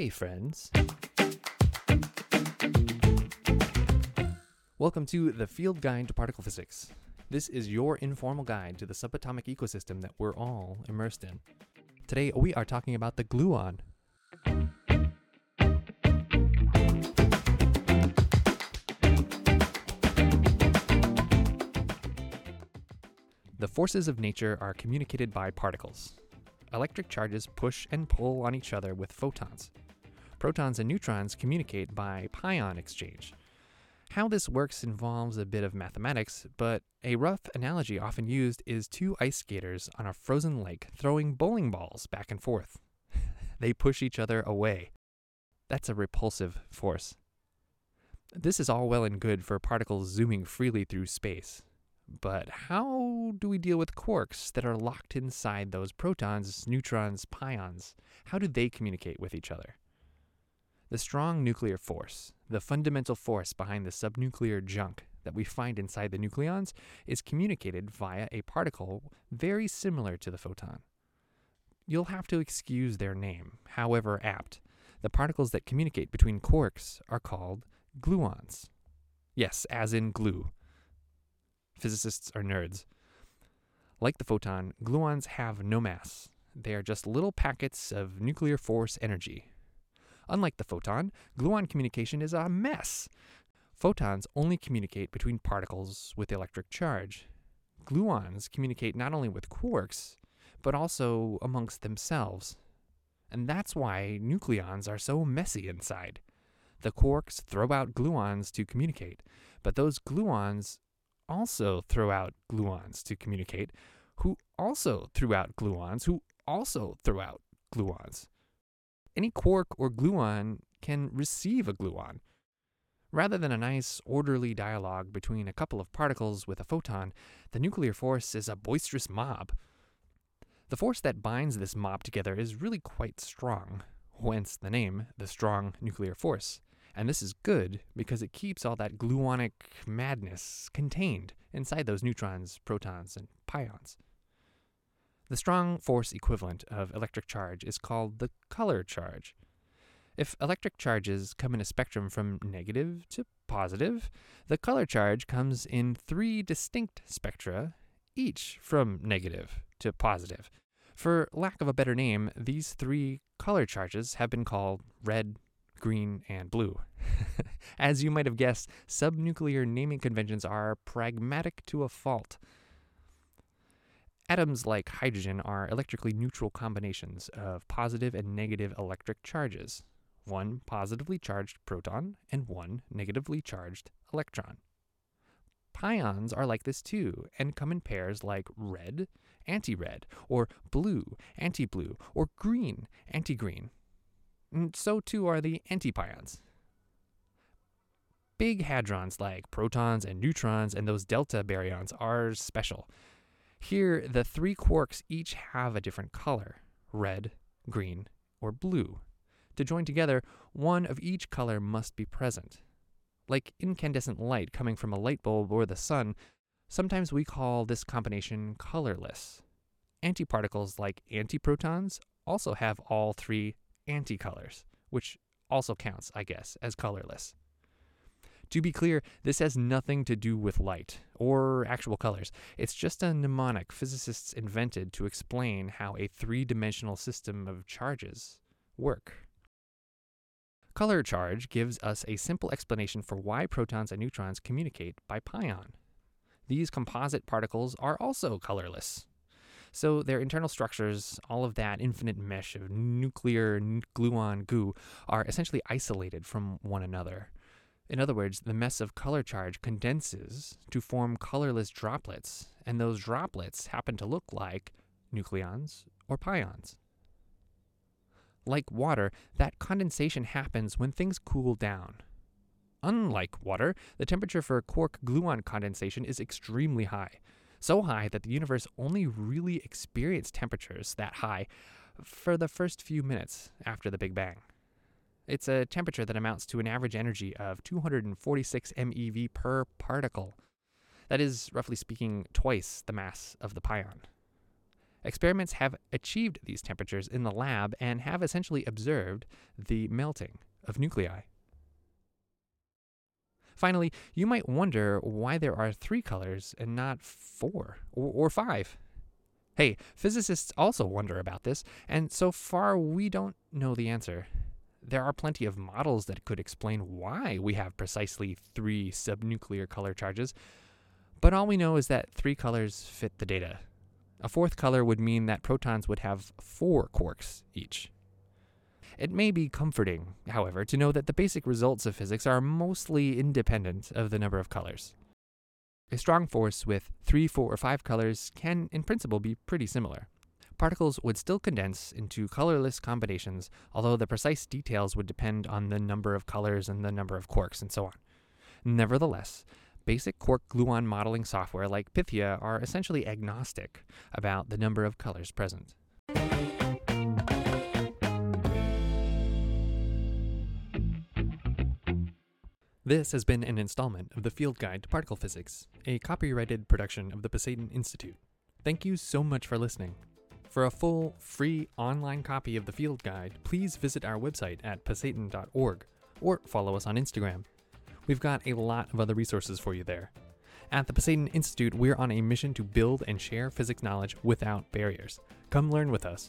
Hey, friends. Welcome to the Field Guide to Particle Physics. This is your informal guide to the subatomic ecosystem that we're all immersed in. Today, we are talking about the gluon. The forces of nature are communicated by particles. Electric charges push and pull on each other with photons. Protons and neutrons communicate by pion exchange. How this works involves a bit of mathematics, but a rough analogy often used is two ice skaters on a frozen lake throwing bowling balls back and forth. they push each other away. That's a repulsive force. This is all well and good for particles zooming freely through space. But how do we deal with quarks that are locked inside those protons, neutrons, pions? How do they communicate with each other? The strong nuclear force, the fundamental force behind the subnuclear junk that we find inside the nucleons, is communicated via a particle very similar to the photon. You'll have to excuse their name, however apt. The particles that communicate between quarks are called gluons. Yes, as in glue. Physicists are nerds. Like the photon, gluons have no mass. They are just little packets of nuclear force energy. Unlike the photon, gluon communication is a mess. Photons only communicate between particles with electric charge. Gluons communicate not only with quarks, but also amongst themselves. And that's why nucleons are so messy inside. The quarks throw out gluons to communicate, but those gluons also throw out gluons to communicate, who also threw out gluons, who also throw out gluons. Any quark or gluon can receive a gluon. Rather than a nice, orderly dialogue between a couple of particles with a photon, the nuclear force is a boisterous mob. The force that binds this mob together is really quite strong, whence the name, the strong nuclear force. And this is good because it keeps all that gluonic madness contained inside those neutrons, protons, and pions. The strong force equivalent of electric charge is called the color charge. If electric charges come in a spectrum from negative to positive, the color charge comes in three distinct spectra, each from negative to positive. For lack of a better name, these three color charges have been called red, green, and blue. As you might have guessed, subnuclear naming conventions are pragmatic to a fault. Atoms like hydrogen are electrically neutral combinations of positive and negative electric charges, one positively charged proton and one negatively charged electron. Pions are like this too and come in pairs like red, anti red, or blue, anti blue, or green, anti green. And mm, so too are the antipions. Big hadrons like protons and neutrons and those delta baryons are special. Here, the three quarks each have a different color red, green, or blue. To join together, one of each color must be present. Like incandescent light coming from a light bulb or the sun, sometimes we call this combination colorless. Antiparticles like antiprotons also have all three anticolors, which also counts, I guess, as colorless. To be clear, this has nothing to do with light or actual colors. It's just a mnemonic physicists invented to explain how a three dimensional system of charges work. Color charge gives us a simple explanation for why protons and neutrons communicate by pion. These composite particles are also colorless. So their internal structures, all of that infinite mesh of nuclear gluon goo, are essentially isolated from one another. In other words, the mess of color charge condenses to form colorless droplets, and those droplets happen to look like nucleons or pions. Like water, that condensation happens when things cool down. Unlike water, the temperature for quark gluon condensation is extremely high, so high that the universe only really experienced temperatures that high for the first few minutes after the Big Bang. It's a temperature that amounts to an average energy of 246 MeV per particle. That is, roughly speaking, twice the mass of the pion. Experiments have achieved these temperatures in the lab and have essentially observed the melting of nuclei. Finally, you might wonder why there are three colors and not four or, or, five. Hey, physicists also wonder about this, and so far we don't know the answer. There are plenty of models that could explain why we have precisely three subnuclear color charges, but all we know is that three colors fit the data. A fourth color would mean that protons would have four quarks each. It may be comforting, however, to know that the basic results of physics are mostly independent of the number of colors. A strong force with three, four, or five colors can, in principle, be pretty similar. Particles would still condense into colorless combinations, although the precise details would depend on the number of colors and the number of quarks and so on. Nevertheless, basic quark gluon modeling software like Pythia are essentially agnostic about the number of colors present. This has been an installment of the Field Guide to Particle Physics, a copyrighted production of the Pasayten Institute. Thank you so much for listening. For a full, free online copy of the Field Guide, please visit our website at pasayten.org or follow us on Instagram. We've got a lot of other resources for you there. At the Pasayten Institute, we're on a mission to build and share physics knowledge without barriers. Come learn with us.